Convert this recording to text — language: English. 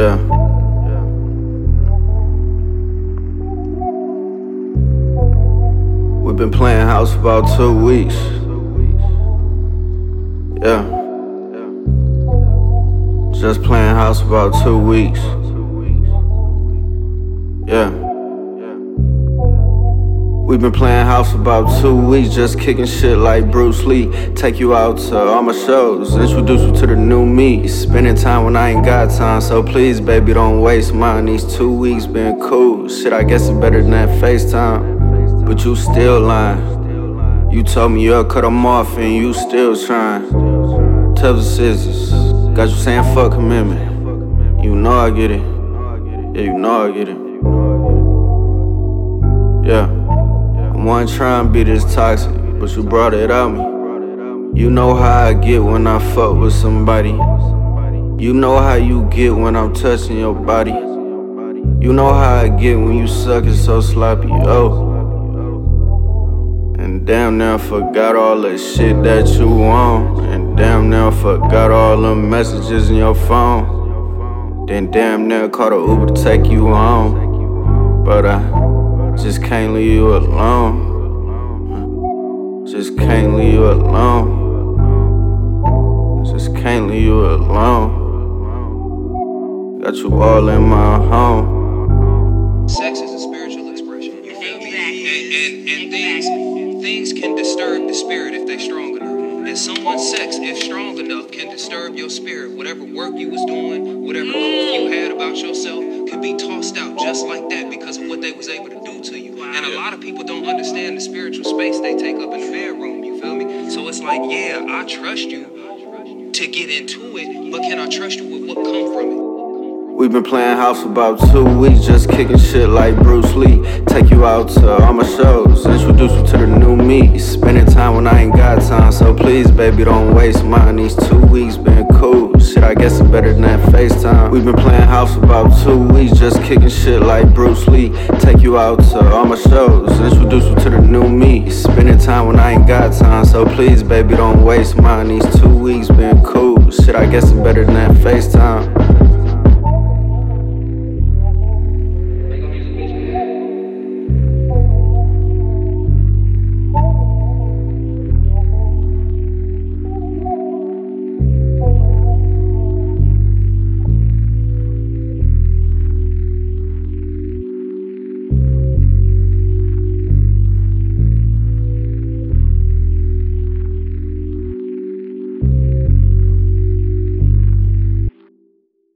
Yeah. We've been playing house for about two weeks. Yeah. Just playing house for about two weeks. Yeah. We've been playing house about two weeks, just kicking shit like Bruce Lee. Take you out to all my shows, introduce you to the new me. Spending time when I ain't got time, so please, baby, don't waste mine. These two weeks been cool. Shit, I guess it's better than that FaceTime. But you still lying. You told me you'll cut them off and you still trying. Tell the scissors, got you saying fuck commitment. You know I get it. Yeah, you know I get it. Yeah. Wasn't trying to be this toxic, but you brought it out me. You know how I get when I fuck with somebody. You know how you get when I'm touching your body. You know how I get when you suck it so sloppy, oh. And damn now forgot all the shit that you want. And damn now forgot all the messages in your phone. Then damn near caught a Uber to take you home. But I just can't leave you alone. Just can't leave you alone. Just can't leave you alone. Got you all in my home. Sex is a spiritual expression. You feel me? And, and, and things things can disturb the spirit if they're strong enough. And someone's sex, if strong enough, can disturb your spirit. Whatever work you was doing, whatever proof you had about yourself, could be tossed out just like that because of what they was able to do to you. And a lot of people don't understand the spiritual space they take up in the bedroom. You feel me? So it's like, yeah, I trust you to get into it, but can I trust you with what come from it? We've been playing house for about two weeks, just kicking shit like Bruce Lee. Take you out to all my shows, introduce you to the new me. Spending time when I ain't got time, so please, baby, don't waste mine. These two weeks been cool. Shit, I guess it's better than FaceTime. We've been playing house for about two weeks, just kicking shit like Bruce Lee. Take you out to all my shows, introduce you to the new me. Spending time when I ain't got time, so please, baby, don't waste mine. These two weeks been cool. Shit, I guess it's better than that FaceTime.